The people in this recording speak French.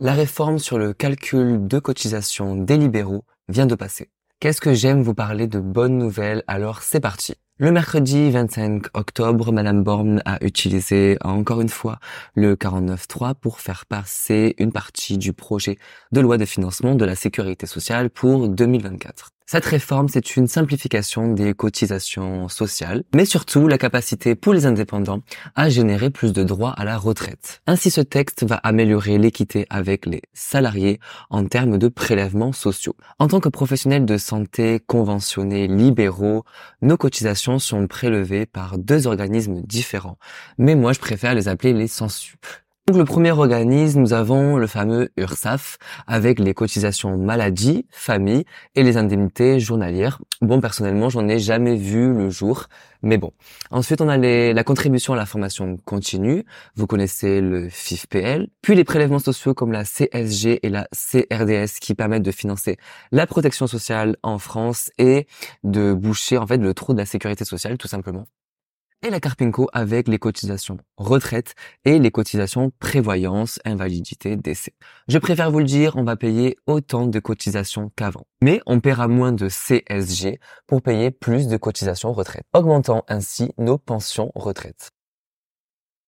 La réforme sur le calcul de cotisation des libéraux vient de passer. Qu'est-ce que j'aime vous parler de bonnes nouvelles? Alors c'est parti. Le mercredi 25 octobre, Madame Borne a utilisé encore une fois le 49.3 pour faire passer une partie du projet de loi de financement de la sécurité sociale pour 2024. Cette réforme, c'est une simplification des cotisations sociales, mais surtout la capacité pour les indépendants à générer plus de droits à la retraite. Ainsi, ce texte va améliorer l'équité avec les salariés en termes de prélèvements sociaux. En tant que professionnels de santé conventionnés libéraux, nos cotisations sont prélevées par deux organismes différents, mais moi je préfère les appeler les sensup. Donc le premier organisme, nous avons le fameux URSAF avec les cotisations maladie, famille et les indemnités journalières. Bon, personnellement, j'en ai jamais vu le jour, mais bon. Ensuite, on a la contribution à la formation continue. Vous connaissez le FIFPL. Puis les prélèvements sociaux comme la CSG et la CRDS qui permettent de financer la protection sociale en France et de boucher en fait le trou de la sécurité sociale tout simplement et la Carpinco avec les cotisations retraite et les cotisations prévoyance, invalidité, décès. Je préfère vous le dire, on va payer autant de cotisations qu'avant. Mais on paiera moins de CSG pour payer plus de cotisations retraite, augmentant ainsi nos pensions retraite.